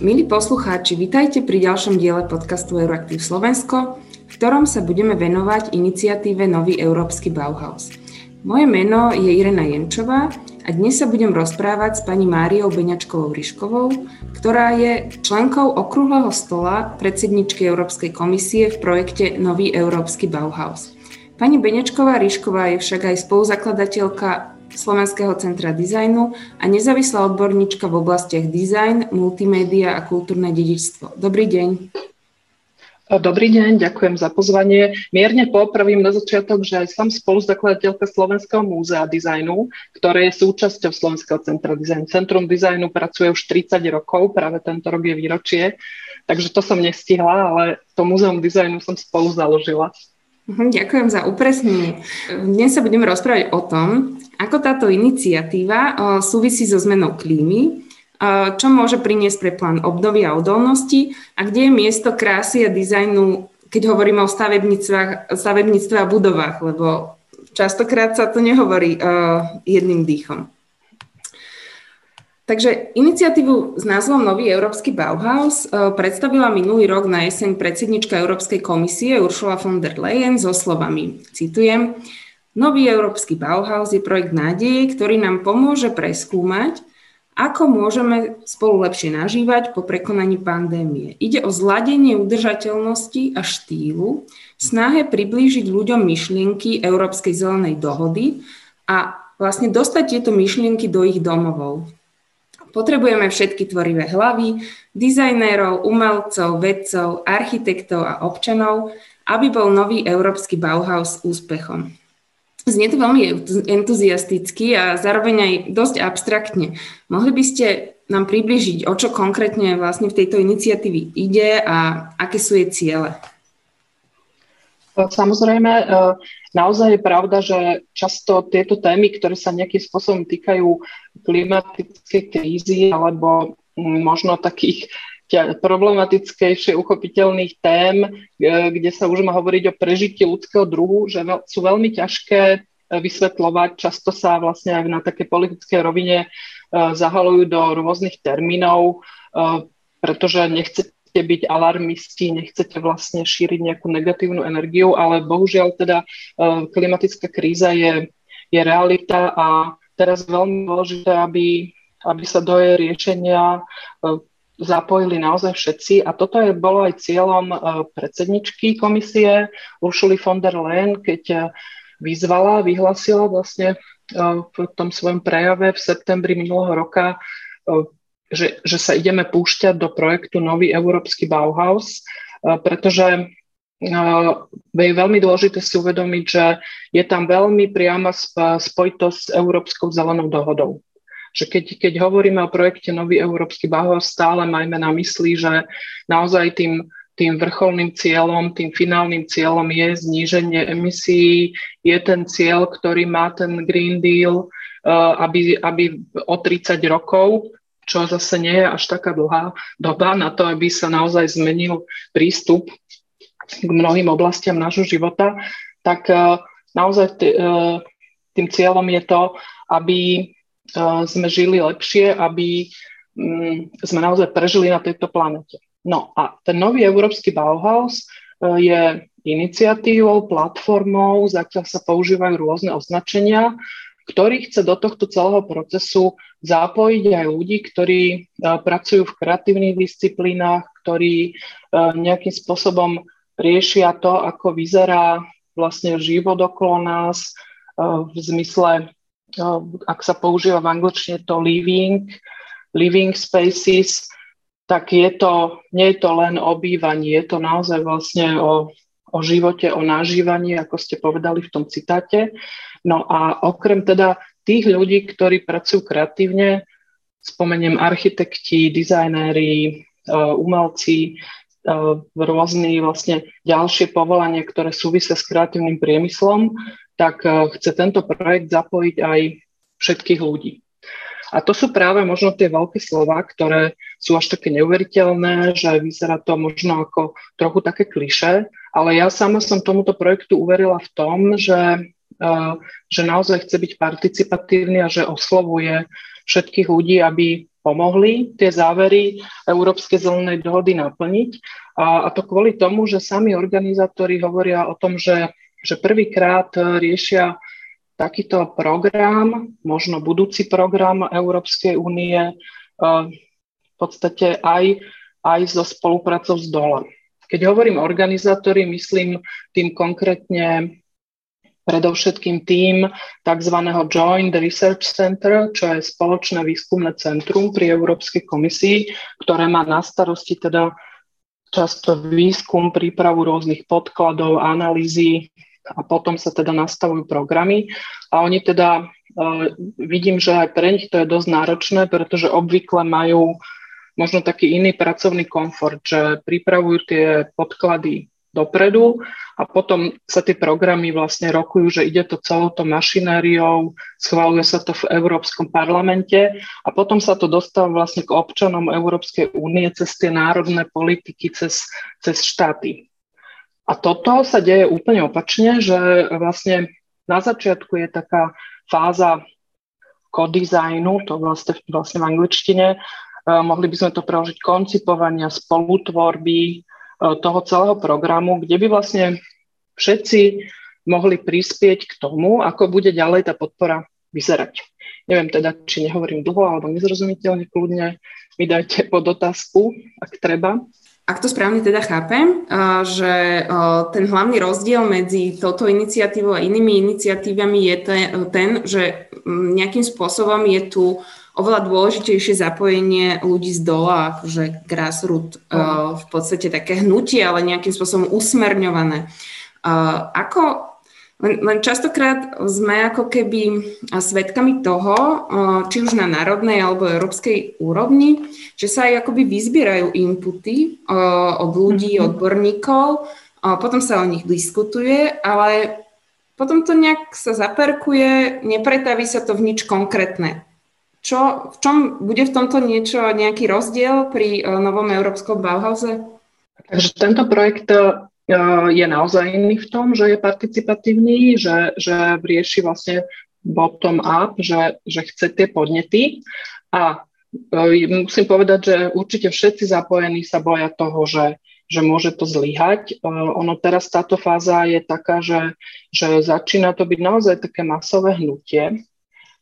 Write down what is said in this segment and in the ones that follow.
Milí poslucháči, vitajte pri ďalšom diele podcastu Euroaktiv Slovensko, v ktorom sa budeme venovať iniciatíve Nový Európsky Bauhaus. Moje meno je Irena Jenčová a dnes sa budem rozprávať s pani Máriou Beňačkovou Ryškovou, ktorá je členkou okrúhleho stola predsedničky Európskej komisie v projekte Nový Európsky Bauhaus. Pani Beňačková Ryšková je však aj spoluzakladateľka Slovenského centra dizajnu a nezávislá odborníčka v oblastiach dizajn, multimédia a kultúrne dedičstvo. Dobrý deň. Dobrý deň, ďakujem za pozvanie. Mierne popravím na začiatok, že aj som spoluzakladateľka Slovenského múzea dizajnu, ktoré je súčasťou Slovenského centra dizajnu. Centrum dizajnu pracuje už 30 rokov, práve tento rok je výročie, takže to som nestihla, ale to múzeum dizajnu som spolu založila. Mhm, ďakujem za upresnenie. Dnes sa budeme rozprávať o tom, ako táto iniciatíva súvisí so zmenou klímy, čo môže priniesť pre plán obnovy a odolnosti a kde je miesto krásy a dizajnu, keď hovoríme o stavebníctve a budovách, lebo častokrát sa to nehovorí jedným dýchom. Takže iniciatívu s názvom Nový Európsky Bauhaus e, predstavila minulý rok na jeseň predsednička Európskej komisie Ursula von der Leyen so slovami, citujem, Nový Európsky Bauhaus je projekt nádeje, ktorý nám pomôže preskúmať, ako môžeme spolu lepšie nažívať po prekonaní pandémie. Ide o zladenie udržateľnosti a štýlu, snahe priblížiť ľuďom myšlienky Európskej zelenej dohody a vlastne dostať tieto myšlienky do ich domovov. Potrebujeme všetky tvorivé hlavy, dizajnérov, umelcov, vedcov, architektov a občanov, aby bol nový európsky Bauhaus úspechom. Znie to veľmi entuziasticky a zároveň aj dosť abstraktne. Mohli by ste nám približiť, o čo konkrétne vlastne v tejto iniciatívy ide a aké sú jej ciele? Samozrejme, e, naozaj je pravda, že často tieto témy, ktoré sa nejakým spôsobom týkajú klimatickej krízy alebo mm, možno takých problematickejšie uchopiteľných tém, e, kde sa už má hovoriť o prežití ľudského druhu, že sú veľmi ťažké e, vysvetľovať. Často sa vlastne aj na také politické rovine zahalujú do rôznych termínov, pretože nechce nechcete byť alarmisti, nechcete vlastne šíriť nejakú negatívnu energiu, ale bohužiaľ teda e, klimatická kríza je, je realita a teraz veľmi dôležité, aby, aby sa do jej riešenia e, zapojili naozaj všetci. A toto je, bolo aj cieľom e, predsedničky komisie Uršuli von der Leyen, keď vyzvala, vyhlasila vlastne v tom svojom prejave v septembri minulého roka že, že sa ideme púšťať do projektu Nový Európsky Bauhaus, eh, pretože eh, je veľmi dôležité si uvedomiť, že je tam veľmi priama spojitosť s Európskou zelenou dohodou. Že keď, keď hovoríme o projekte Nový Európsky Bauhaus, stále majme na mysli, že naozaj tým, tým vrcholným cieľom, tým finálnym cieľom je zníženie emisí, je ten cieľ, ktorý má ten Green Deal, eh, aby, aby o 30 rokov čo zase nie je až taká dlhá doba na to, aby sa naozaj zmenil prístup k mnohým oblastiam nášho života, tak e, naozaj e, tým cieľom je to, aby e, sme žili lepšie, aby mm, sme naozaj prežili na tejto planete. No a ten nový európsky Bauhaus je iniciatívou, platformou, zatiaľ sa používajú rôzne označenia, ktorý chce do tohto celého procesu zapojiť aj ľudí, ktorí e, pracujú v kreatívnych disciplínach, ktorí e, nejakým spôsobom riešia to, ako vyzerá vlastne život okolo nás e, v zmysle, ak sa používa v angličtine to living, living spaces, tak je to, nie je to len obývanie, je to naozaj vlastne o, o živote, o nažívaní, ako ste povedali v tom citáte. No a okrem teda tých ľudí, ktorí pracujú kreatívne, spomeniem architekti, dizajnéri, e, umelci, e, rôzne vlastne ďalšie povolania, ktoré súvisia s kreatívnym priemyslom, tak e, chce tento projekt zapojiť aj všetkých ľudí. A to sú práve možno tie veľké slova, ktoré sú až také neuveriteľné, že vyzerá to možno ako trochu také kliše, ale ja sama som tomuto projektu uverila v tom, že že naozaj chce byť participatívny a že oslovuje všetkých ľudí, aby pomohli tie závery Európskej zelenej dohody naplniť. A, a to kvôli tomu, že sami organizátori hovoria o tom, že, že prvýkrát riešia takýto program, možno budúci program Európskej únie, v podstate aj, aj so spoluprácou z dola. Keď hovorím organizátori, myslím tým konkrétne predovšetkým tým tzv. Joint Research Center, čo je spoločné výskumné centrum pri Európskej komisii, ktoré má na starosti teda často výskum, prípravu rôznych podkladov, analýzy a potom sa teda nastavujú programy. A oni teda, uh, vidím, že aj pre nich to je dosť náročné, pretože obvykle majú možno taký iný pracovný komfort, že pripravujú tie podklady dopredu a potom sa tie programy vlastne rokujú, že ide to celou to mašinériou, schváluje sa to v Európskom parlamente a potom sa to dostáva vlastne k občanom Európskej únie cez tie národné politiky, cez, cez štáty. A toto sa deje úplne opačne, že vlastne na začiatku je taká fáza kodizajnu, to vlastne, vlastne v angličtine, mohli by sme to preložiť koncipovania, spolutvorby, E, toho celého programu, kde by vlastne všetci mohli prispieť k tomu, ako bude ďalej tá podpora vyzerať. Neviem teda, či nehovorím dlho alebo nezrozumiteľne, kľudne mi dajte pod otázku, ak treba. Ak to správne teda chápem, e, že ten hlavný rozdiel medzi touto iniciatívou a inými iniciatívami je ten, že nejakým spôsobom je tu oveľa dôležitejšie zapojenie ľudí z dola, akože grassroot, uh, v podstate také hnutie, ale nejakým spôsobom usmerňované. Uh, ako, len, len častokrát sme ako keby svetkami toho, uh, či už na národnej alebo európskej úrovni, že sa aj akoby vyzbierajú inputy od ľudí, mm-hmm. odborníkov, potom sa o nich diskutuje, ale potom to nejak sa zaperkuje, nepretaví sa to v nič konkrétne. Čo, v čom bude v tomto niečo, nejaký rozdiel pri uh, novom európskom Bauhause? Takže tento projekt uh, je naozaj iný v tom, že je participatívny, že, že rieši vlastne bottom-up, že, že chce tie podnety a musím povedať, že určite všetci zapojení sa boja toho, že, že môže to zlyhať. Ono teraz táto fáza je taká, že, že začína to byť naozaj také masové hnutie,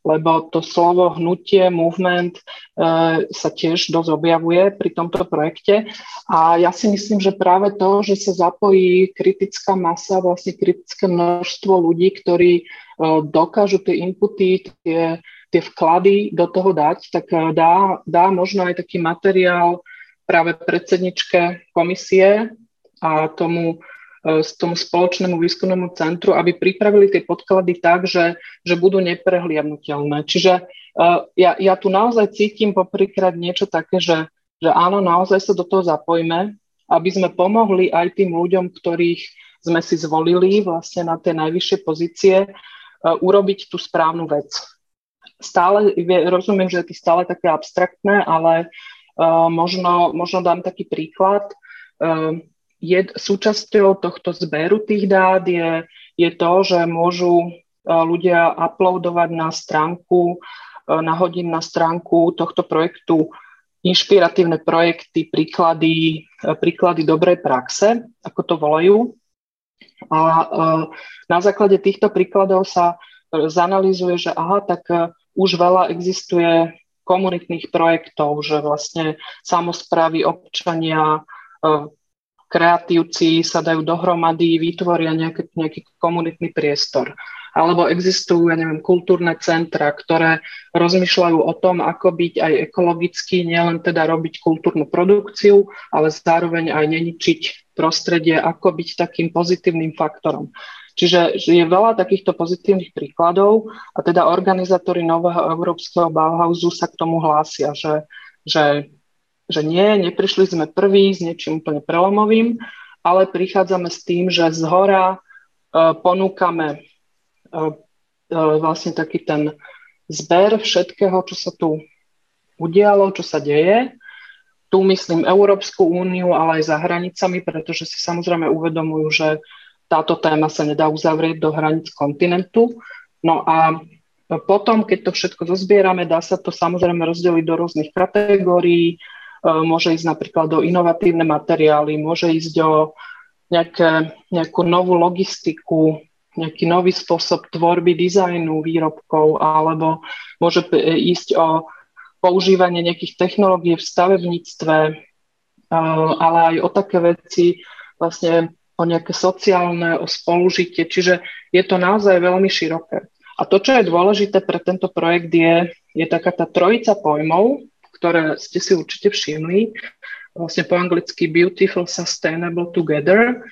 lebo to slovo hnutie, movement e, sa tiež dosť objavuje pri tomto projekte. A ja si myslím, že práve to, že sa zapojí kritická masa, vlastne kritické množstvo ľudí, ktorí e, dokážu tie inputy, tie, tie vklady do toho dať, tak e, dá, dá možno aj taký materiál práve predsedničke komisie a tomu E, s tomu spoločnému výskumnému centru, aby pripravili tie podklady tak, že, že budú neprehliadnutelné. Čiže uh, ja, ja tu naozaj cítim poprvýkrát niečo také, že, že áno, naozaj sa do toho zapojme, aby sme pomohli aj tým ľuďom, ktorých sme si zvolili vlastne na tie najvyššie pozície, uh, urobiť tú správnu vec. Stále, rozumiem, že je to stále také abstraktné, ale možno, možno dám taký príklad. Je, súčasťou tohto zberu tých dát je, je to, že môžu e, ľudia uploadovať na stránku, e, nahodiť na stránku tohto projektu inšpiratívne projekty, príklady, e, príklady dobrej praxe, ako to volajú. A na základe týchto príkladov sa zanalizuje, že aha, tak už veľa existuje komunitných projektov, že vlastne samozprávy, občania, kreatívci sa dajú dohromady, vytvoria nejaký, nejaký komunitný priestor. Alebo existujú, ja neviem, kultúrne centra, ktoré rozmýšľajú o tom, ako byť aj ekologicky, nielen teda robiť kultúrnu produkciu, ale zároveň aj neničiť prostredie, ako byť takým pozitívnym faktorom. Čiže je veľa takýchto pozitívnych príkladov a teda organizátori nového európskeho Bauhausu sa k tomu hlásia, že, že že nie, neprišli sme prví s niečím úplne prelomovým, ale prichádzame s tým, že z hora uh, ponúkame uh, uh, vlastne taký ten zber všetkého, čo sa tu udialo, čo sa deje. Tu myslím Európsku úniu, ale aj za hranicami, pretože si samozrejme uvedomujú, že táto téma sa nedá uzavrieť do hranic kontinentu. No a potom, keď to všetko zozbierame, dá sa to samozrejme rozdeliť do rôznych kategórií, môže ísť napríklad do inovatívne materiály, môže ísť o nejaké, nejakú novú logistiku, nejaký nový spôsob tvorby dizajnu výrobkov, alebo môže ísť o používanie nejakých technológií v stavebníctve, ale aj o také veci, vlastne o nejaké sociálne, o spolužitie. Čiže je to naozaj veľmi široké. A to, čo je dôležité pre tento projekt, je, je taká tá trojica pojmov, ktoré ste si určite všimli, vlastne po anglicky Beautiful Sustainable Together,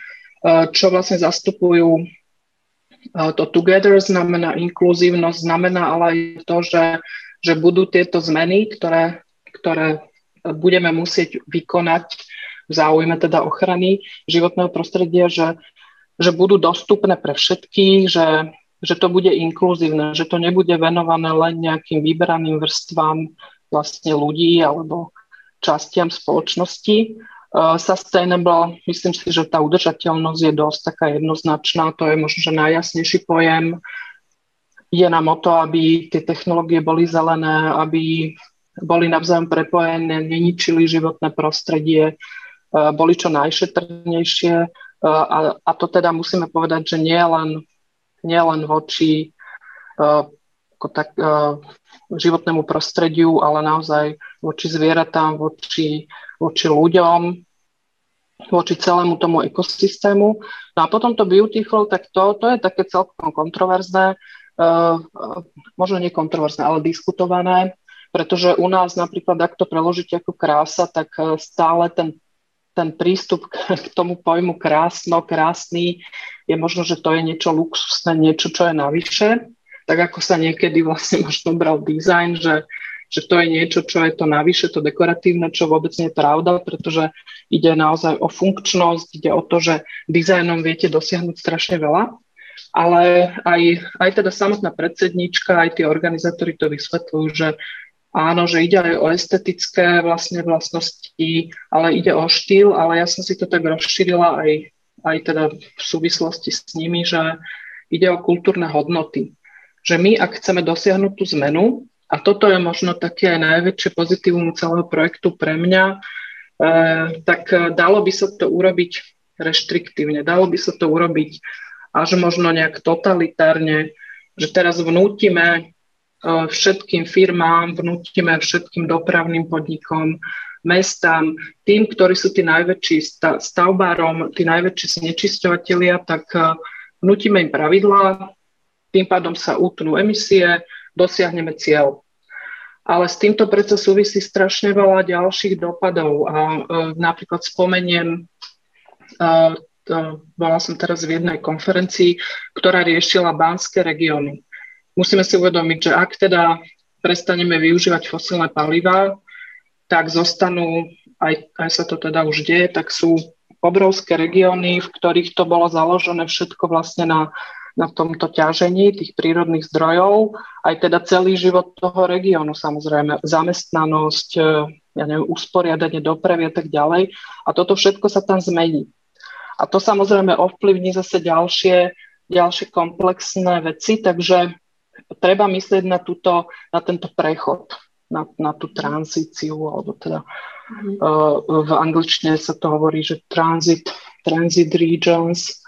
čo vlastne zastupujú to together znamená inkluzívnosť, znamená ale aj to, že, že budú tieto zmeny, ktoré, ktoré budeme musieť vykonať v záujme teda ochrany životného prostredia, že, že budú dostupné pre všetkých, že, že to bude inkluzívne, že to nebude venované len nejakým vybraným vrstvám vlastne ľudí alebo častiam spoločnosti. Uh, sustainable, myslím si, že tá udržateľnosť je dosť taká jednoznačná, to je možno, že najjasnejší pojem. Je nám o to, aby tie technológie boli zelené, aby boli navzájom prepojené, neničili životné prostredie, uh, boli čo najšetrnejšie. Uh, a, a to teda musíme povedať, že nie len, nie len voči ako tak, životnému prostrediu, ale naozaj voči zvieratám, voči, voči ľuďom, voči celému tomu ekosystému. No a potom to beautiful, tak to, to je také celkom kontroverzné, uh, možno nie kontroverzné, ale diskutované, pretože u nás napríklad, ak to preložíte ako krása, tak stále ten, ten prístup k, k tomu pojmu krásno, krásny, je možno, že to je niečo luxusné, niečo, čo je navyše tak ako sa niekedy vlastne možno bral dizajn, že, že to je niečo, čo je to navyše, to dekoratívne, čo vôbec nie je pravda, pretože ide naozaj o funkčnosť, ide o to, že dizajnom viete dosiahnuť strašne veľa, ale aj, aj teda samotná predsednička, aj tí organizátori to vysvetľujú, že áno, že ide aj o estetické vlastne vlastnosti, ale ide o štýl, ale ja som si to tak rozšírila aj, aj teda v súvislosti s nimi, že ide o kultúrne hodnoty že my, ak chceme dosiahnuť tú zmenu, a toto je možno také aj najväčšie pozitívum celého projektu pre mňa, e, tak dalo by sa to urobiť reštriktívne, dalo by sa to urobiť až možno nejak totalitárne, že teraz vnútime e, všetkým firmám, vnútime všetkým dopravným podnikom, mestám, tým, ktorí sú tí najväčší stavbárom, tí najväčší znečisťovateľia, tak e, vnútime im pravidlá, tým pádom sa utnú emisie, dosiahneme cieľ. Ale s týmto predsa súvisí strašne veľa ďalších dopadov a e, napríklad spomeniem, e, to, bola som teraz v jednej konferencii, ktorá riešila banské regióny. Musíme si uvedomiť, že ak teda prestaneme využívať fosílne palivá, tak zostanú, aj, aj sa to teda už deje, tak sú obrovské regióny, v ktorých to bolo založené všetko vlastne na na tomto ťažení tých prírodných zdrojov, aj teda celý život toho regiónu, samozrejme, zamestnanosť, e, ja neviem, usporiadanie dopravy a tak ďalej. A toto všetko sa tam zmení. A to samozrejme ovplyvní zase ďalšie, ďalšie komplexné veci, takže treba myslieť na, túto, na tento prechod, na, na tú tranzíciu, alebo teda mm. uh, v angličtine sa to hovorí, že transit, transit regions,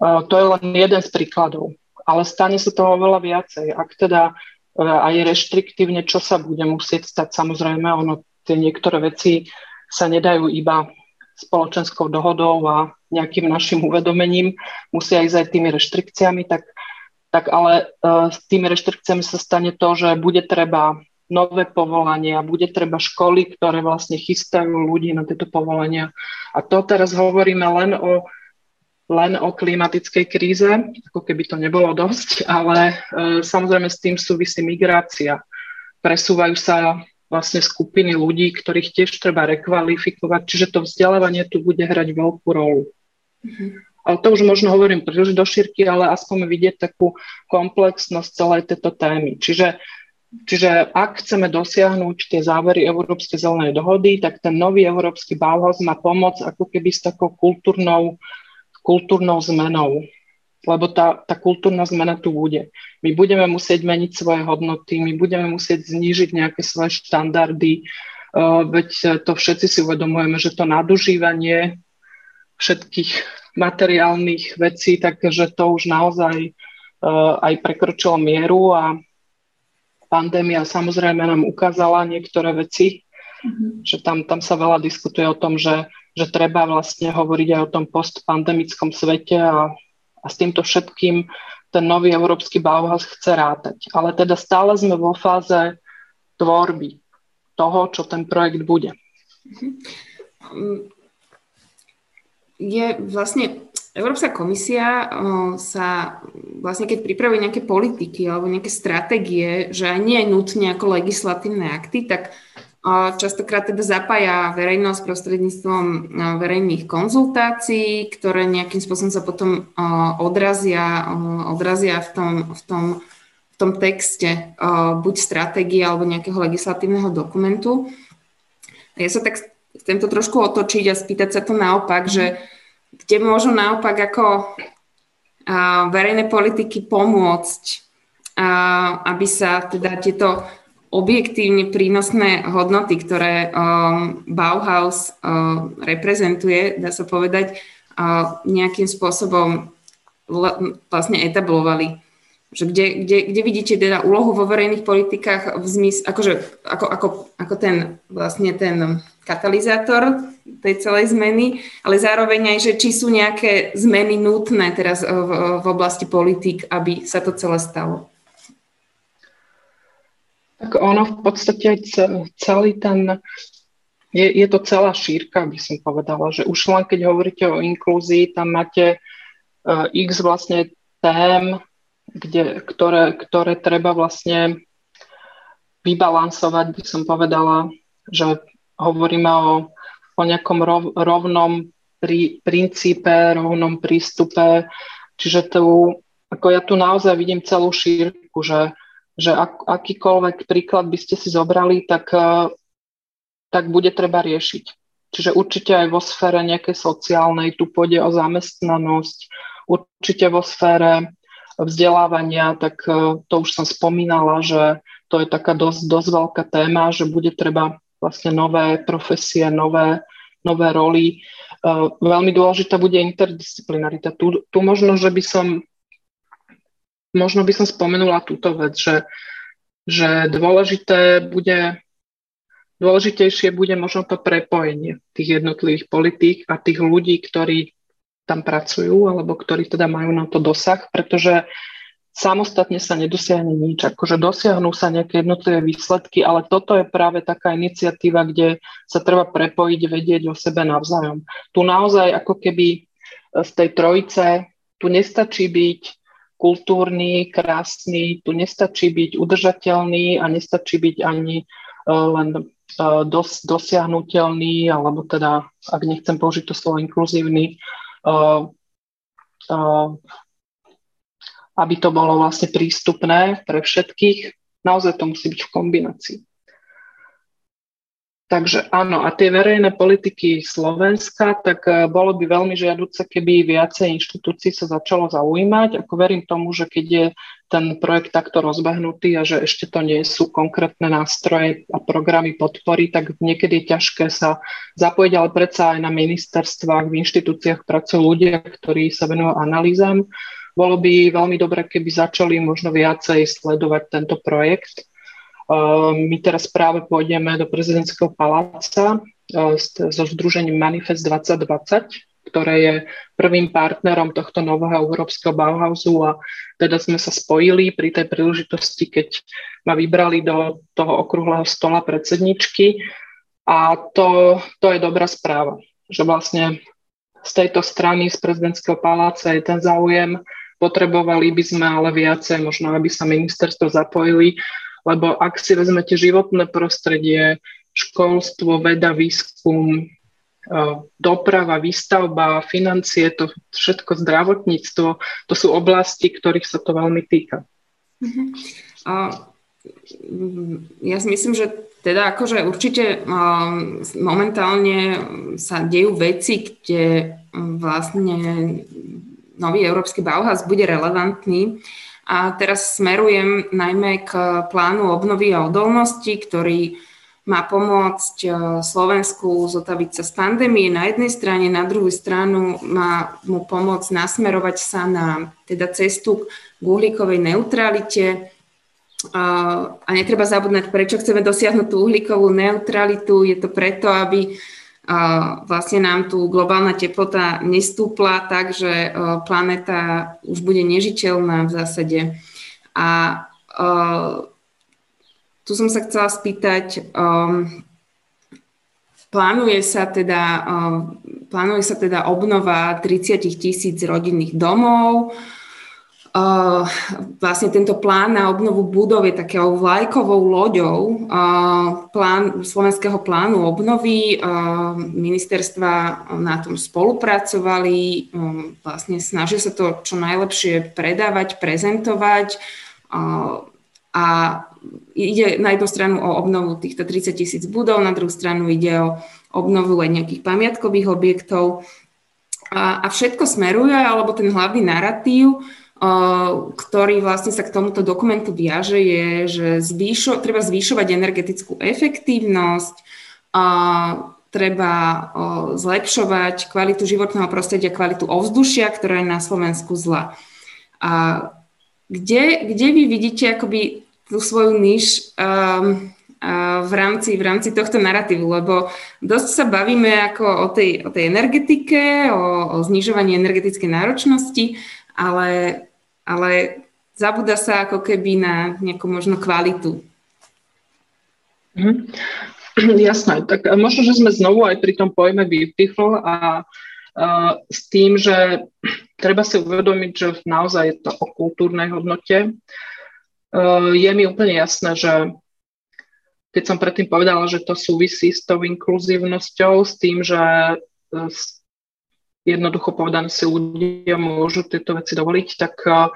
to je len jeden z príkladov. Ale stane sa toho veľa viacej. Ak teda uh, aj reštriktívne, čo sa bude musieť stať, samozrejme, ono, tie niektoré veci sa nedajú iba spoločenskou dohodou a nejakým našim uvedomením, musia ísť aj tými reštrikciami, tak, tak ale uh, s tými reštrikciami sa stane to, že bude treba nové povolania, bude treba školy, ktoré vlastne chystajú ľudí na tieto povolania. A to teraz hovoríme len o len o klimatickej kríze, ako keby to nebolo dosť, ale e, samozrejme s tým súvisí migrácia. Presúvajú sa vlastne skupiny ľudí, ktorých tiež treba rekvalifikovať, čiže to vzdelávanie tu bude hrať veľkú rolu. Mm-hmm. Ale to už možno hovorím príliš do šírky, ale aspoň vidieť takú komplexnosť celej tejto témy. Čiže, čiže ak chceme dosiahnuť tie závery Európskej zelenej dohody, tak ten nový Európsky Bauhaus má pomoc ako keby s takou kultúrnou kultúrnou zmenou. lebo tá, tá kultúrna zmena tu bude. My budeme musieť meniť svoje hodnoty, my budeme musieť znížiť nejaké svoje štandardy, uh, veď to všetci si uvedomujeme, že to nadužívanie všetkých materiálnych vecí, takže to už naozaj uh, aj prekročilo mieru a pandémia samozrejme nám ukázala niektoré veci, mm-hmm. že tam, tam sa veľa diskutuje o tom, že, že treba vlastne hovoriť aj o tom postpandemickom svete a a s týmto všetkým ten nový európsky Bauhaus chce rátať. Ale teda stále sme vo fáze tvorby toho, čo ten projekt bude. Je vlastne Európska komisia sa vlastne keď pripravuje nejaké politiky alebo nejaké stratégie, že nie je nutne ako legislatívne akty, tak Častokrát teda zapája verejnosť prostredníctvom verejných konzultácií, ktoré nejakým spôsobom sa potom odrazia, odrazia v tom, v tom, v tom texte buď stratégie alebo nejakého legislatívneho dokumentu. Ja sa tak chcem to trošku otočiť a spýtať sa to naopak, že kde môžu naopak ako verejné politiky pomôcť, aby sa teda tieto objektívne prínosné hodnoty, ktoré um, Bauhaus uh, reprezentuje, dá sa povedať, uh, nejakým spôsobom vlastne etablovali. Že kde, kde, kde vidíte teda úlohu vo verejných politikách v zmysle, akože, ako, ako, ako ten vlastne ten katalizátor tej celej zmeny, ale zároveň aj, že či sú nejaké zmeny nutné teraz v, v oblasti politik, aby sa to celé stalo. Tak ono v podstate celý ten, je, je to celá šírka, by som povedala, že už len keď hovoríte o inklúzii, tam máte uh, x vlastne tém, kde, ktoré, ktoré treba vlastne vybalansovať, by som povedala, že hovoríme o, o nejakom rov, rovnom prí, princípe, rovnom prístupe, čiže tu, ako ja tu naozaj vidím celú šírku, že že ak, akýkoľvek príklad by ste si zobrali, tak, eh, tak bude treba riešiť. Čiže určite aj vo sfére nejakej sociálnej, tu pôjde o zamestnanosť, určite vo sfére vzdelávania, tak eh, to už som spomínala, že to je taká dosť, dosť veľká téma, že bude treba vlastne nové profesie, nové, nové roly. Eh, veľmi dôležitá bude interdisciplinarita. Tu, tu možno, že by som možno by som spomenula túto vec, že, že dôležité bude, dôležitejšie bude možno to prepojenie tých jednotlivých politík a tých ľudí, ktorí tam pracujú alebo ktorí teda majú na to dosah, pretože samostatne sa nedosiahne nič. Akože dosiahnu sa nejaké jednotlivé výsledky, ale toto je práve taká iniciatíva, kde sa treba prepojiť, vedieť o sebe navzájom. Tu naozaj ako keby z tej trojice, tu nestačí byť kultúrny, krásny, tu nestačí byť udržateľný a nestačí byť ani uh, len uh, dos, dosiahnutelný, alebo teda, ak nechcem použiť to slovo inkluzívny, uh, aby to bolo vlastne prístupné pre všetkých. Naozaj to musí byť v kombinácii. Takže áno, a tie verejné politiky Slovenska, tak e, bolo by veľmi žiaduce, keby viacej inštitúcií sa začalo zaujímať. Ako verím tomu, že keď je ten projekt takto rozbehnutý a že ešte to nie sú konkrétne nástroje a programy podpory, tak niekedy je ťažké sa zapojiť, ale predsa aj na ministerstvách, v inštitúciách pracujú ľudia, ktorí sa venujú analýzam. Bolo by veľmi dobre, keby začali možno viacej sledovať tento projekt my teraz práve pôjdeme do prezidentského paláca eh, so združením Manifest 2020, ktoré je prvým partnerom tohto nového európskeho Bauhausu a teda sme sa spojili pri tej príležitosti, keď ma vybrali do toho okrúhleho stola predsedničky. A to, to je dobrá správa, že vlastne z tejto strany, z prezidentského paláca je ten záujem, potrebovali by sme ale viacej, možno aby sa ministerstvo zapojili lebo ak si vezmete životné prostredie, školstvo, veda, výskum, e, doprava, výstavba, financie, to všetko zdravotníctvo, to sú oblasti, ktorých sa to veľmi týka. Uh-huh. A ja si myslím, že teda akože určite momentálne sa dejú veci, kde vlastne nový európsky Bauhaus bude relevantný. A teraz smerujem najmä k plánu obnovy a odolnosti, ktorý má pomôcť e, Slovensku zotaviť sa z pandémie na jednej strane, na druhú stranu má mu pomôcť nasmerovať sa na teda cestu k uhlíkovej neutralite. A netreba zabudnať, prečo chceme dosiahnuť tú uhlíkovú neutralitu. Je to preto, aby vlastne nám tu globálna teplota nestúpla tak, že e, planéta už bude nežiteľná v zásade. A e, tu som sa chcela spýtať, um, plánuje sa teda, um, plánuje sa teda obnova 30 tisíc rodinných domov. Uh, vlastne tento plán na obnovu budov je takého vlajkovou loďou uh, plán, slovenského plánu obnovy. Uh, ministerstva na tom spolupracovali, um, vlastne snažia sa to čo najlepšie predávať, prezentovať a ide na jednu stranu o obnovu týchto 30 tisíc budov, na druhú stranu ide o obnovu aj nejakých pamiatkových objektov. A, a všetko smeruje, alebo ten hlavný narratív, ktorý vlastne sa k tomuto dokumentu viaže, je, že zvýšo, treba zvýšovať energetickú efektívnosť, treba zlepšovať kvalitu životného prostredia, kvalitu ovzdušia, ktorá je na Slovensku zla. A kde, kde vy vidíte akoby tú svoju niž um, v, rámci, v rámci tohto narratívu, lebo dosť sa bavíme ako o tej, o tej energetike, o, o znižovaní energetickej náročnosti, ale, ale zabúda sa ako keby na nejakú možno kvalitu. Mm, jasné, tak možno, že sme znovu aj pri tom pojme beautiful a uh, s tým, že treba si uvedomiť, že naozaj je to o kultúrnej hodnote. Uh, je mi úplne jasné, že keď som predtým povedala, že to súvisí s tou inkluzívnosťou, s tým, že uh, jednoducho povedané si ľudia môžu tieto veci dovoliť, tak uh,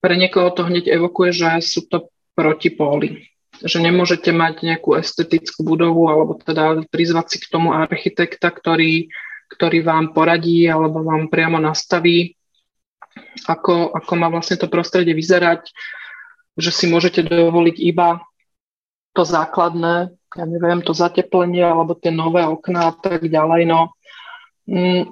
pre niekoho to hneď evokuje, že sú to protipóly. Že nemôžete mať nejakú estetickú budovu alebo teda prizvať si k tomu architekta, ktorý, ktorý vám poradí alebo vám priamo nastaví, ako, ako má vlastne to prostredie vyzerať že si môžete dovoliť iba to základné, ja neviem, to zateplenie alebo tie nové okná a tak ďalej. No, mm,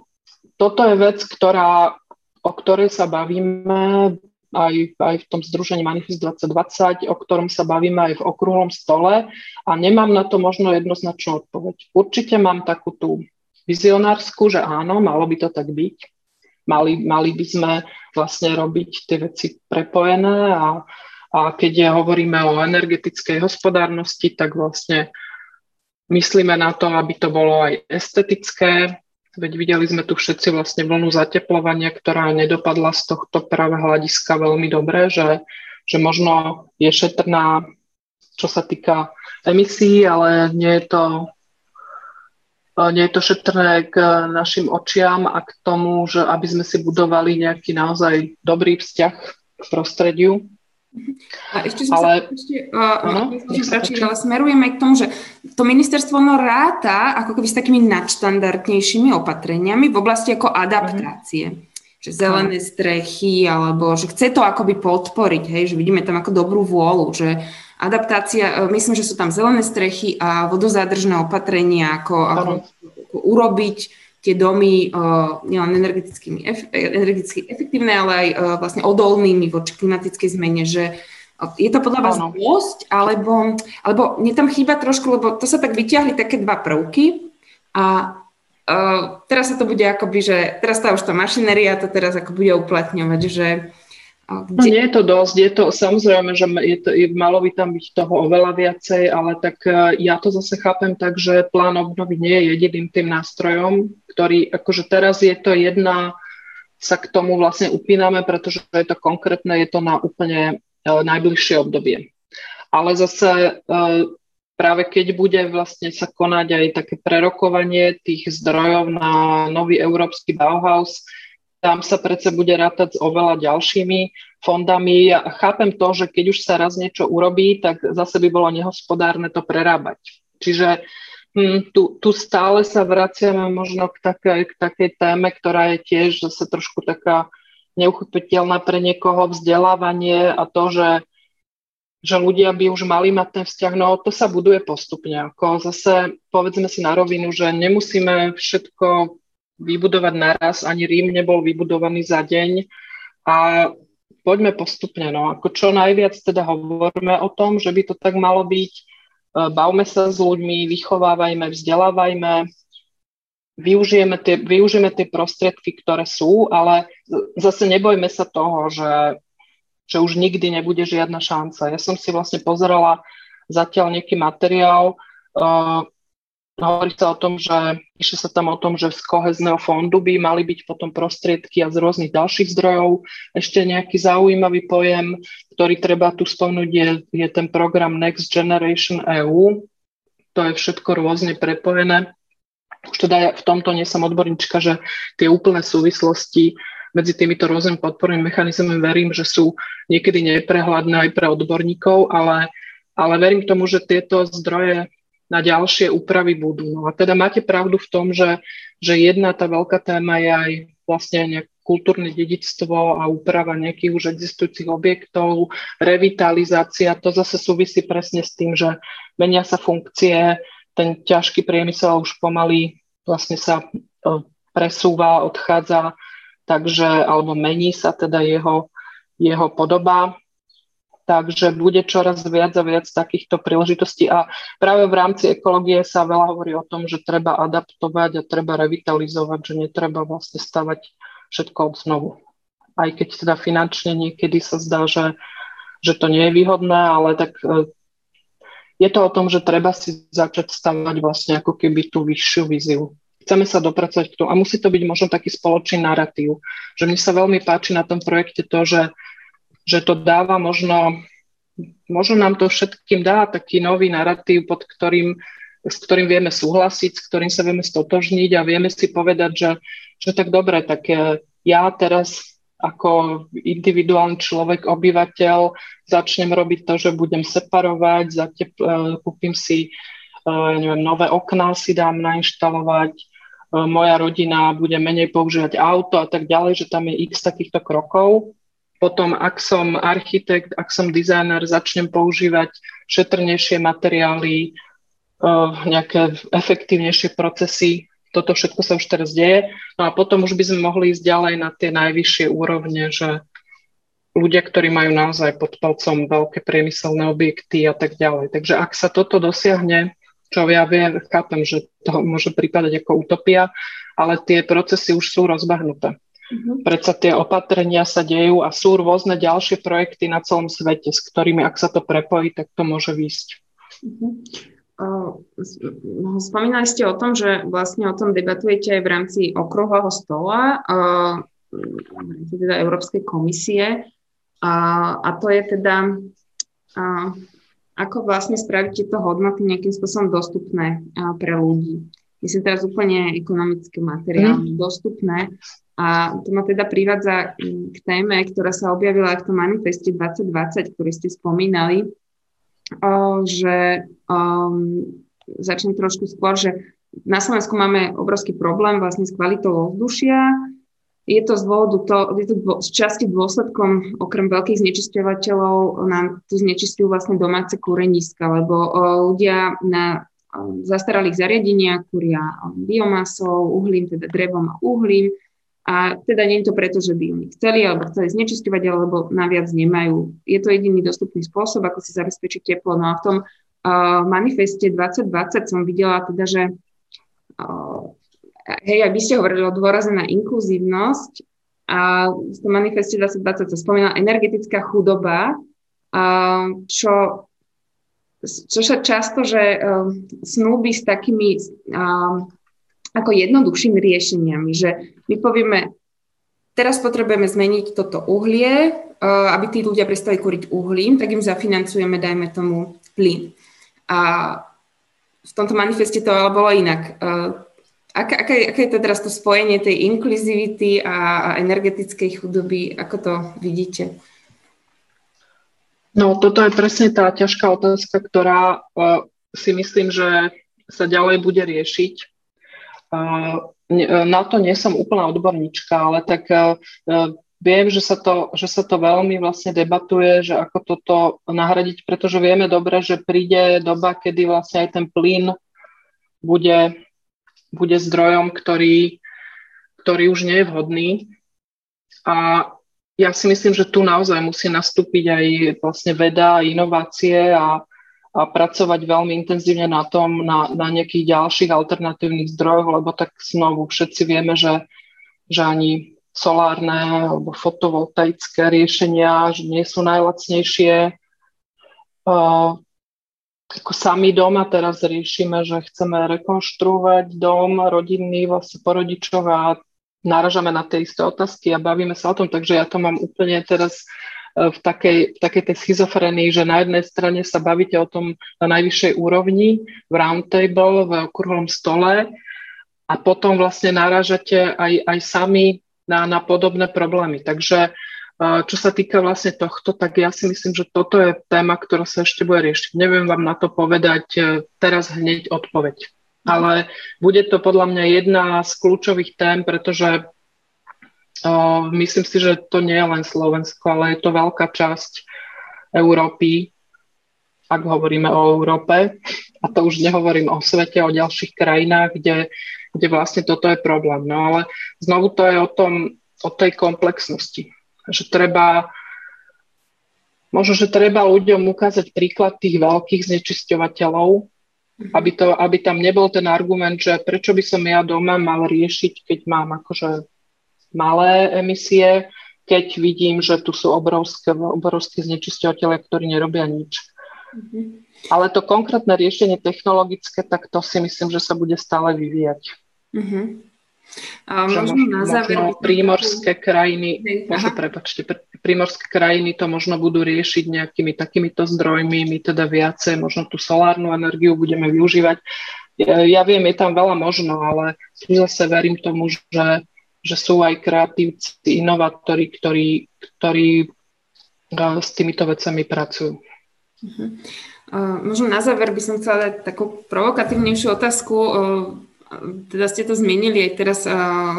toto je vec, ktorá, o ktorej sa bavíme aj, aj v tom združení Manifest 2020, o ktorom sa bavíme aj v okrúhlom stole a nemám na to možno jednoznačnú odpoveď. Určite mám takú tú vizionárskú, že áno, malo by to tak byť. Mali, mali by sme vlastne robiť tie veci prepojené a a keď hovoríme o energetickej hospodárnosti, tak vlastne myslíme na to, aby to bolo aj estetické. Veď videli sme tu všetci vlastne vlnu zateplovania, ktorá nedopadla z tohto práve hľadiska veľmi dobre, že, že možno je šetrná, čo sa týka emisí, ale nie je to nie je to šetrné k našim očiam a k tomu, že aby sme si budovali nejaký naozaj dobrý vzťah k prostrediu. A ešte som ale, sa ešte, uh, uh, ale smerujeme k tomu, že to ministerstvo no ráta ako keby s takými nadštandardnejšími opatreniami v oblasti ako adaptácie. Uh-huh. Že zelené uh-huh. strechy, alebo že chce to akoby podporiť, hej, že vidíme tam ako dobrú vôľu, že adaptácia, e, myslím, že sú tam zelené strechy a vodozádržné opatrenia, ako, ako, ako urobiť tie domy uh, nielen energeticky, energeticky efektívne, ale aj uh, vlastne odolnými voči klimatickej zmene, že uh, je to podľa vás dosť, alebo, alebo mne tam chýba trošku, lebo to sa tak vyťahli také dva prvky a uh, teraz sa to bude akoby, že teraz tá už tá mašinéria to teraz ako bude uplatňovať, že No, kde... No nie je to dosť, je to samozrejme, že je to, je, malo by tam byť toho oveľa viacej, ale tak e, ja to zase chápem tak, že plán obnovy nie je jediným tým nástrojom, ktorý, akože teraz je to jedna, sa k tomu vlastne upíname, pretože je to konkrétne, je to na úplne uh, najbližšie obdobie. Ale zase uh, práve keď bude vlastne sa konať aj také prerokovanie tých zdrojov na nový európsky Bauhaus, tam sa predsa bude rátať s oveľa ďalšími fondami. Ja chápem to, že keď už sa raz niečo urobí, tak zase by bolo nehospodárne to prerábať. Čiže hm, tu, tu stále sa vraciame možno k takej, k takej téme, ktorá je tiež zase trošku taká neuchopiteľné pre niekoho vzdelávanie a to, že, že ľudia by už mali mať ten vzťah, no to sa buduje postupne. Ako zase povedzme si na rovinu, že nemusíme všetko vybudovať naraz, ani Rím nebol vybudovaný za deň a poďme postupne. No. Ako čo najviac teda hovoríme o tom, že by to tak malo byť, e, bavme sa s ľuďmi, vychovávajme, vzdelávajme, využijeme tie, využijeme tie prostriedky, ktoré sú, ale zase nebojme sa toho, že, že už nikdy nebude žiadna šanca. Ja som si vlastne pozerala zatiaľ nejaký materiál, uh, hovorí sa o tom, že píše sa tam o tom, že z kohezného fondu by mali byť potom prostriedky a z rôznych ďalších zdrojov. Ešte nejaký zaujímavý pojem, ktorý treba tu spomenúť, je, je ten program Next Generation EU. To je všetko rôzne prepojené už teda ja v tomto nie som odborníčka, že tie úplné súvislosti medzi týmito rôznymi podpornými mechanizmami verím, že sú niekedy neprehľadné aj pre odborníkov, ale, ale verím tomu, že tieto zdroje na ďalšie úpravy budú. No a teda máte pravdu v tom, že, že jedna tá veľká téma je aj vlastne nejak kultúrne dedictvo a úprava nejakých už existujúcich objektov, revitalizácia, to zase súvisí presne s tým, že menia sa funkcie, ten ťažký priemysel už pomaly vlastne sa e, presúva, odchádza, takže, alebo mení sa teda jeho, jeho podoba. Takže bude čoraz viac a viac takýchto príležitostí a práve v rámci ekológie sa veľa hovorí o tom, že treba adaptovať a treba revitalizovať, že netreba vlastne stavať všetko od znovu. Aj keď teda finančne niekedy sa zdá, že, že to nie je výhodné, ale tak e, je to o tom, že treba si začať stavať vlastne ako keby tú vyššiu víziu. Chceme sa dopracovať k tomu a musí to byť možno taký spoločný narratív. Že mne sa veľmi páči na tom projekte to, že, že to dáva možno, možno nám to všetkým dá taký nový narratív, pod ktorým, s ktorým vieme súhlasiť, s ktorým sa vieme stotožniť a vieme si povedať, že, že tak dobre, tak ja teraz ako individuálny človek, obyvateľ, začnem robiť to, že budem separovať, zatep, e, kúpim si e, neviem, nové okná si dám nainštalovať, moja rodina bude menej používať auto a tak ďalej, že tam je x takýchto krokov. Potom, ak som architekt, ak som dizajner, začnem používať šetrnejšie materiály, nejaké efektívnejšie procesy toto všetko sa už teraz deje. No a potom už by sme mohli ísť ďalej na tie najvyššie úrovne, že ľudia, ktorí majú naozaj pod palcom veľké priemyselné objekty a tak ďalej. Takže ak sa toto dosiahne, čo ja viem, chápem, že to môže pripadať ako utopia, ale tie procesy už sú rozbahnuté. Mm-hmm. Predsa tie opatrenia sa dejú a sú rôzne ďalšie projekty na celom svete, s ktorými, ak sa to prepojí, tak to môže výjsť. Mm-hmm. No, spomínali ste o tom, že vlastne o tom debatujete aj v rámci okruhového stola, teda Európskej komisie. A, to je teda, ako vlastne spravíte to hodnoty nejakým spôsobom dostupné pre ľudí. Myslím teraz úplne ekonomické materiály mm. dostupné. A to ma teda privádza k téme, ktorá sa objavila aj v tom manifeste 2020, ktorý ste spomínali, že um, začnem trošku skôr, že na Slovensku máme obrovský problém vlastne s kvalitou ovzdušia. Je to z dôvodu, to, je to dvo, z časti dôsledkom, okrem veľkých znečisťovateľov, nám tu znečistujú vlastne domáce kúreniska, lebo o, ľudia na o, zastaralých zariadeniach kúria biomasou, uhlím, teda drevom a uhlím, a teda nie je to preto, že by oni chceli alebo chceli znečisťovať, alebo naviac nemajú. Je to jediný dostupný spôsob, ako si zabezpečiť teplo. No a v tom uh, manifeste 2020 som videla teda, že uh, hej, aj ste hovorili o dôraze na inkluzívnosť a v tom manifeste 2020 sa spomínala energetická chudoba, uh, čo, čo sa často, že uh, snúbi s takými ako jednoduchšími riešeniami, že my povieme, teraz potrebujeme zmeniť toto uhlie, uh, aby tí ľudia prestali kúriť uhlím, tak im zafinancujeme, dajme tomu, plyn. A v tomto manifeste to ale bolo inak. Uh, aké, aké, aké je to teraz to spojenie tej inkluzivity a, a energetickej chudoby? Ako to vidíte? No, toto je presne tá ťažká otázka, ktorá uh, si myslím, že sa ďalej bude riešiť na to nie som úplná odborníčka, ale tak viem, že sa, to, že sa to veľmi vlastne debatuje, že ako toto nahradiť, pretože vieme dobre, že príde doba, kedy vlastne aj ten plyn bude, bude zdrojom, ktorý, ktorý už nie je vhodný. A ja si myslím, že tu naozaj musí nastúpiť aj vlastne veda, inovácie a, a pracovať veľmi intenzívne na tom, na, na nejakých ďalších alternatívnych zdrojoch, lebo tak znovu všetci vieme, že, že ani solárne alebo fotovoltaické riešenia že nie sú najlacnejšie. Uh, ako sami doma teraz riešime, že chceme rekonštruovať dom rodinný vlastne porodičov a naražame na tie isté otázky a bavíme sa o tom, takže ja to mám úplne teraz v takej, v takej tej schizofrenii, že na jednej strane sa bavíte o tom na najvyššej úrovni, v roundtable, v okrúhlom stole a potom vlastne narážate aj, aj sami na, na podobné problémy. Takže e, čo sa týka vlastne tohto, tak ja si myslím, že toto je téma, ktorá sa ešte bude riešiť. Neviem vám na to povedať e, teraz hneď odpoveď ale bude to podľa mňa jedna z kľúčových tém, pretože myslím si, že to nie je len Slovensko, ale je to veľká časť Európy, ak hovoríme o Európe, a to už nehovorím o svete, o ďalších krajinách, kde, kde vlastne toto je problém. No ale znovu to je o, tom, o tej komplexnosti, že treba možno, že treba ľuďom ukázať príklad tých veľkých znečisťovateľov, aby, to, aby tam nebol ten argument, že prečo by som ja doma mal riešiť, keď mám akože malé emisie, keď vidím, že tu sú obrovské, obrovské znečisťovateľe, ktorí nerobia nič. Mm-hmm. Ale to konkrétne riešenie technologické, tak to si myslím, že sa bude stále vyvíjať. Mm-hmm. A možno na záver... Možno prímorské krajiny, možno, prepačte, prímorské krajiny to možno budú riešiť nejakými takýmito zdrojmi, my teda viacej, možno tú solárnu energiu budeme využívať. Ja, ja viem, je tam veľa možno, ale zase verím tomu, že, že sú aj kreatívci, inovátori, ktorí, ktorí s týmito vecami pracujú. Uh-huh. Uh, možno na záver by som chcela dať takú provokatívnejšiu otázku. Uh, teda ste to zmienili aj teraz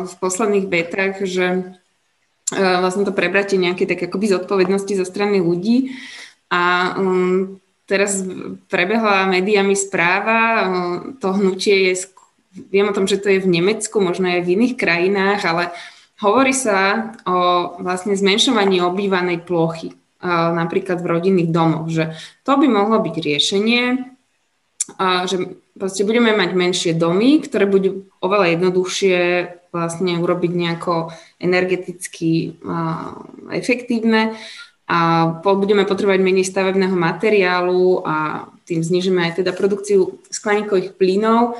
v posledných betách, že vlastne to prebratie nejaké tak akoby zodpovednosti zo strany ľudí a um, teraz prebehla médiami správa, to hnutie je, viem o tom, že to je v Nemecku, možno aj v iných krajinách, ale hovorí sa o vlastne zmenšovaní obývanej plochy, napríklad v rodinných domoch, že to by mohlo byť riešenie, že proste budeme mať menšie domy, ktoré budú oveľa jednoduchšie vlastne urobiť nejako energeticky efektívne a budeme potrebovať menej stavebného materiálu a tým znižíme aj teda produkciu skleníkových plynov.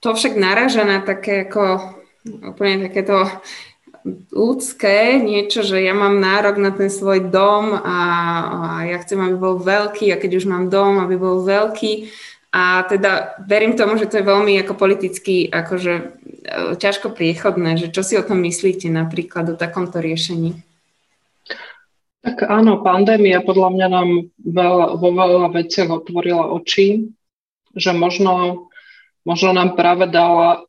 To však naraža na také ako úplne takéto ľudské niečo, že ja mám nárok na ten svoj dom a, a ja chcem, aby bol veľký a keď už mám dom, aby bol veľký a teda verím tomu, že to je veľmi ako politicky akože e, ťažko priechodné, že čo si o tom myslíte napríklad o takomto riešení? Tak áno, pandémia podľa mňa nám veľa, vo veľa veciach otvorila oči, že možno, možno nám práve dala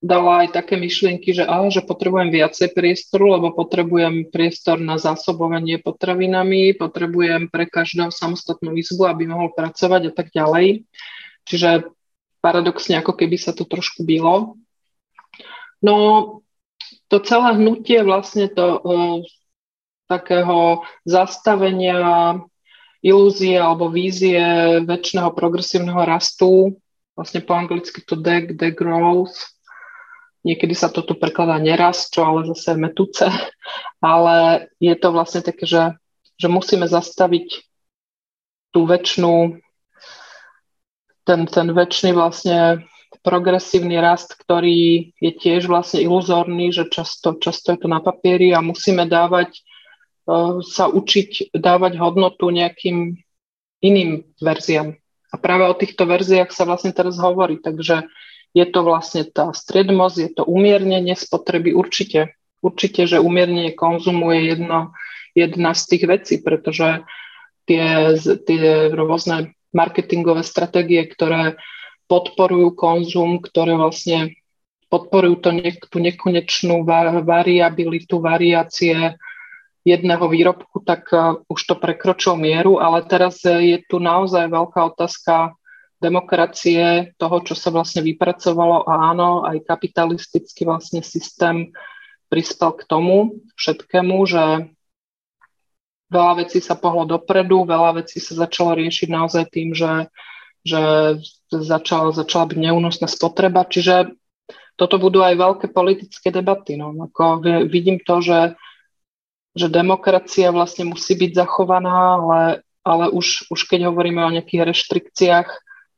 dala aj také myšlienky, že, á, že potrebujem viacej priestoru, lebo potrebujem priestor na zásobovanie potravinami, potrebujem pre každého samostatnú izbu, aby mohol pracovať a tak ďalej. Čiže paradoxne, ako keby sa to trošku bylo. No, to celé hnutie vlastne to uh, takého zastavenia ilúzie alebo vízie väčšného progresívneho rastu, vlastne po anglicky to de- degrowth, Niekedy sa to tu prekladá neraz, čo ale zase metúce, ale je to vlastne také, že, že musíme zastaviť tú väčšinu, ten, ten väčší vlastne progresívny rast, ktorý je tiež vlastne iluzórny, že často, často je to na papieri a musíme dávať, uh, sa učiť dávať hodnotu nejakým iným verziám. A práve o týchto verziách sa vlastne teraz hovorí, takže je to vlastne tá stredmoc, je to umiernenie spotreby určite. Určite, že umiernenie konzumu je jedno, jedna z tých vecí, pretože tie, tie rôzne marketingové stratégie, ktoré podporujú konzum, ktoré vlastne podporujú to tú nekonečnú variabilitu, variácie jedného výrobku, tak uh, už to prekročilo mieru, ale teraz je tu naozaj veľká otázka demokracie, toho, čo sa vlastne vypracovalo a áno, aj kapitalistický vlastne systém prispel k tomu všetkému, že veľa vecí sa pohlo dopredu, veľa vecí sa začalo riešiť naozaj tým, že, že začala, začala byť neúnosná spotreba, čiže toto budú aj veľké politické debaty. No. Ako vidím to, že, že demokracia vlastne musí byť zachovaná, ale, ale už, už keď hovoríme o nejakých reštrikciách,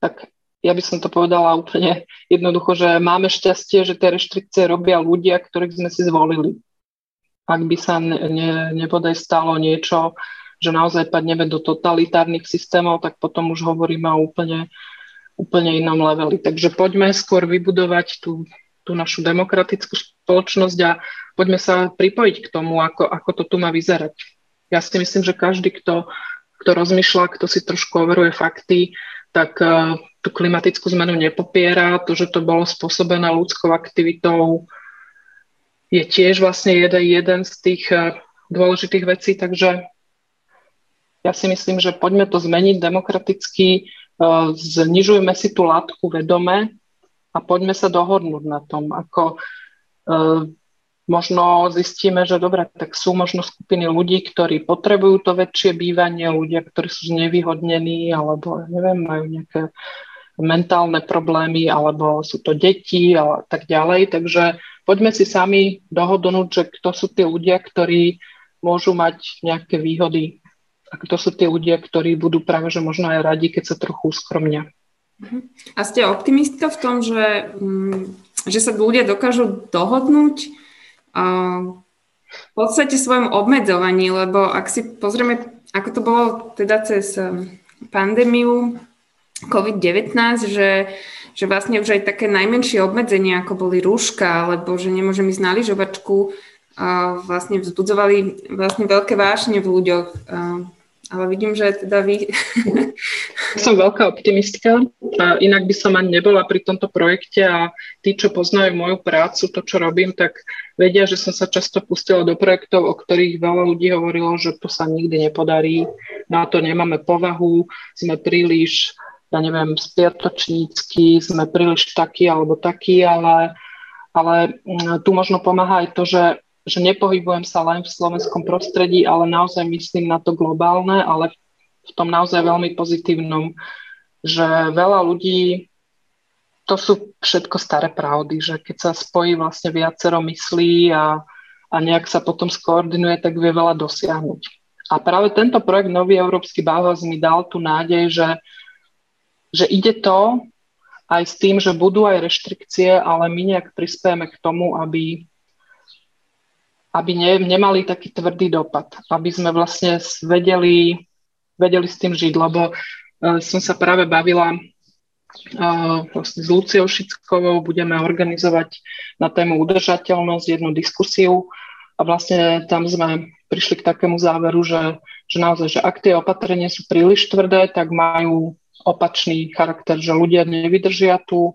tak ja by som to povedala úplne jednoducho, že máme šťastie, že tie reštrikcie robia ľudia, ktorých sme si zvolili ak by sa ne, ne, nebodaj stalo niečo, že naozaj padneme do totalitárnych systémov, tak potom už hovoríme o úplne, úplne inom leveli. Takže poďme skôr vybudovať tú, tú našu demokratickú spoločnosť a poďme sa pripojiť k tomu, ako, ako to tu má vyzerať. Ja si myslím, že každý, kto, kto rozmýšľa, kto si trošku overuje fakty, tak uh, tú klimatickú zmenu nepopiera, to, že to bolo spôsobené ľudskou aktivitou, je tiež vlastne jeden, jeden z tých eh, dôležitých vecí, takže ja si myslím, že poďme to zmeniť demokraticky, eh, znižujme si tú látku vedome a poďme sa dohodnúť na tom, ako eh, možno zistíme, že dobre, tak sú možno skupiny ľudí, ktorí potrebujú to väčšie bývanie, ľudia, ktorí sú znevýhodnení alebo neviem, majú nejaké mentálne problémy alebo sú to deti a tak ďalej. Takže poďme si sami dohodnúť, že kto sú tí ľudia, ktorí môžu mať nejaké výhody a kto sú tí ľudia, ktorí budú práve že možno aj radi, keď sa trochu uskromnia. A ste optimistka v tom, že, mm, že sa ľudia dokážu dohodnúť v podstate svojom obmedzovaní, lebo ak si pozrieme, ako to bolo teda cez um, pandémiu COVID-19, že že vlastne už aj také najmenšie obmedzenia, ako boli rúška, alebo že nemôžem ísť na lyžovačku, vlastne vzbudzovali vlastne veľké vášne v ľuďoch. Ale vidím, že teda vy... Som veľká optimistka, inak by som ani nebola pri tomto projekte a tí, čo poznajú moju prácu, to, čo robím, tak vedia, že som sa často pustila do projektov, o ktorých veľa ľudí hovorilo, že to sa nikdy nepodarí, na to nemáme povahu, sme príliš ja neviem, spiatočnícky, sme príliš takí alebo takí, ale, ale mm, tu možno pomáha aj to, že, že nepohybujem sa len v slovenskom prostredí, ale naozaj myslím na to globálne, ale v tom naozaj veľmi pozitívnom, že veľa ľudí, to sú všetko staré pravdy, že keď sa spojí vlastne viacero myslí a, a nejak sa potom skoordinuje, tak vie veľa dosiahnuť. A práve tento projekt Nový Európsky Bauhaus mi dal tú nádej, že, že ide to aj s tým, že budú aj reštrikcie, ale my nejak prispieme k tomu, aby, aby ne, nemali taký tvrdý dopad, aby sme vlastne vedeli, vedeli s tým žiť, lebo uh, som sa práve bavila uh, vlastne s Luciou Šickovou, budeme organizovať na tému udržateľnosť jednu diskusiu a vlastne tam sme prišli k takému záveru, že, že naozaj, že ak tie opatrenia sú príliš tvrdé, tak majú opačný charakter, že ľudia nevydržia tu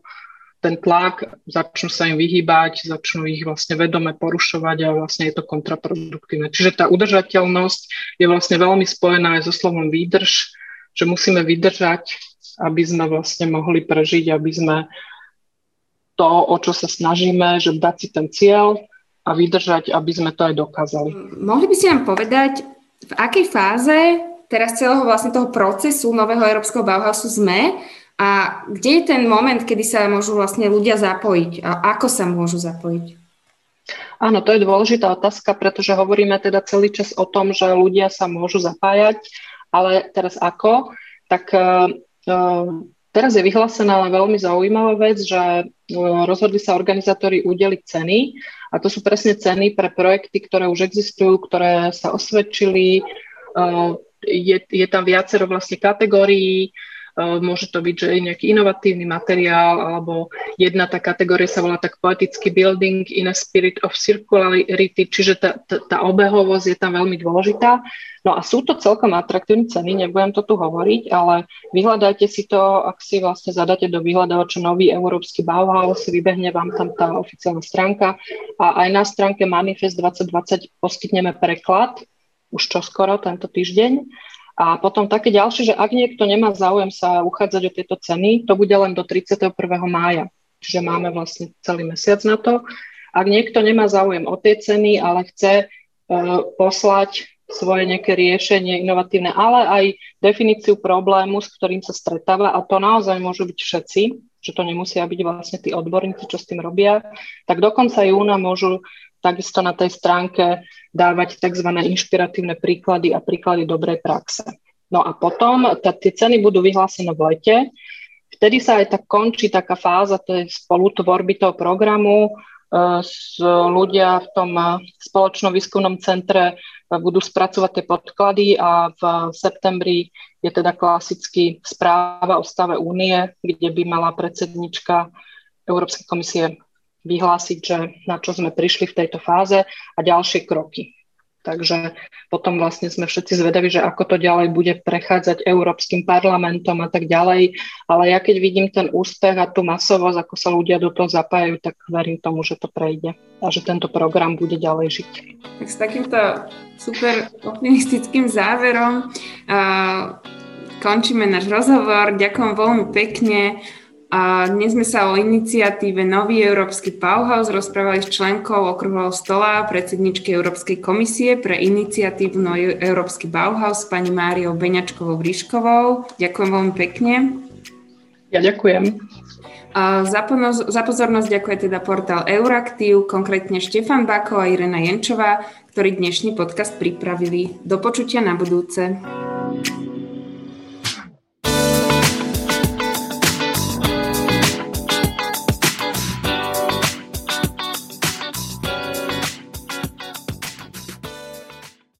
ten tlak, začnú sa im vyhýbať, začnú ich vlastne vedome porušovať a vlastne je to kontraproduktívne. Čiže tá udržateľnosť je vlastne veľmi spojená aj so slovom výdrž, že musíme vydržať, aby sme vlastne mohli prežiť, aby sme to, o čo sa snažíme, že dať si ten cieľ a vydržať, aby sme to aj dokázali. Mohli by ste nám povedať, v akej fáze teraz celého vlastne toho procesu nového európskeho Bauhausu sme a kde je ten moment, kedy sa môžu vlastne ľudia zapojiť a ako sa môžu zapojiť? Áno, to je dôležitá otázka, pretože hovoríme teda celý čas o tom, že ľudia sa môžu zapájať, ale teraz ako? Tak uh, teraz je vyhlásená ale veľmi zaujímavá vec, že uh, rozhodli sa organizátori udeliť ceny a to sú presne ceny pre projekty, ktoré už existujú, ktoré sa osvedčili, je, je tam viacero vlastne kategórií, môže to byť, že je nejaký inovatívny materiál, alebo jedna tá kategória sa volá tak poetický building in a spirit of circularity, čiže tá, tá obehovosť je tam veľmi dôležitá. No a sú to celkom atraktívne ceny, nebudem to tu hovoriť, ale vyhľadajte si to, ak si vlastne zadáte do vyhľadávača nový európsky Bauhaus, vybehne vám tam tá oficiálna stránka a aj na stránke Manifest 2020 poskytneme preklad, už čoskoro tento týždeň a potom také ďalšie, že ak niekto nemá záujem sa uchádzať o tieto ceny, to bude len do 31. mája. Čiže máme vlastne celý mesiac na to. Ak niekto nemá záujem o tie ceny, ale chce uh, poslať svoje nejaké riešenie inovatívne, ale aj definíciu problému, s ktorým sa stretáva, a to naozaj môžu byť všetci, že to nemusia byť vlastne tí odborníci, čo s tým robia, tak do konca júna môžu takisto na tej stránke dávať tzv. inšpiratívne príklady a príklady dobrej praxe. No a potom tá, tie ceny budú vyhlásené v lete. Vtedy sa aj tak končí taká fáza tej spolutvorby toho programu. E, s ľudia v tom spoločnom výskumnom centre budú spracovať tie podklady a v septembri je teda klasicky správa o stave únie, kde by mala predsednička Európskej komisie vyhlásiť, že na čo sme prišli v tejto fáze a ďalšie kroky. Takže potom vlastne sme všetci zvedaví, že ako to ďalej bude prechádzať Európskym parlamentom a tak ďalej. Ale ja keď vidím ten úspech a tú masovosť, ako sa ľudia do toho zapájajú, tak verím tomu, že to prejde a že tento program bude ďalej žiť. Tak s takýmto super optimistickým záverom uh, končíme náš rozhovor. Ďakujem veľmi pekne. A dnes sme sa o iniciatíve Nový Európsky Bauhaus rozprávali s členkou okruhového stola predsedničky Európskej komisie pre iniciatívu Nový Európsky Bauhaus pani Máriou Beňačkovou Bríškovou. Ďakujem veľmi pekne. Ja ďakujem. Za, pono- za pozornosť ďakuje teda portál Euraktiv, konkrétne Štefan Bako a Irena Jenčová, ktorí dnešný podcast pripravili. Do počutia na budúce.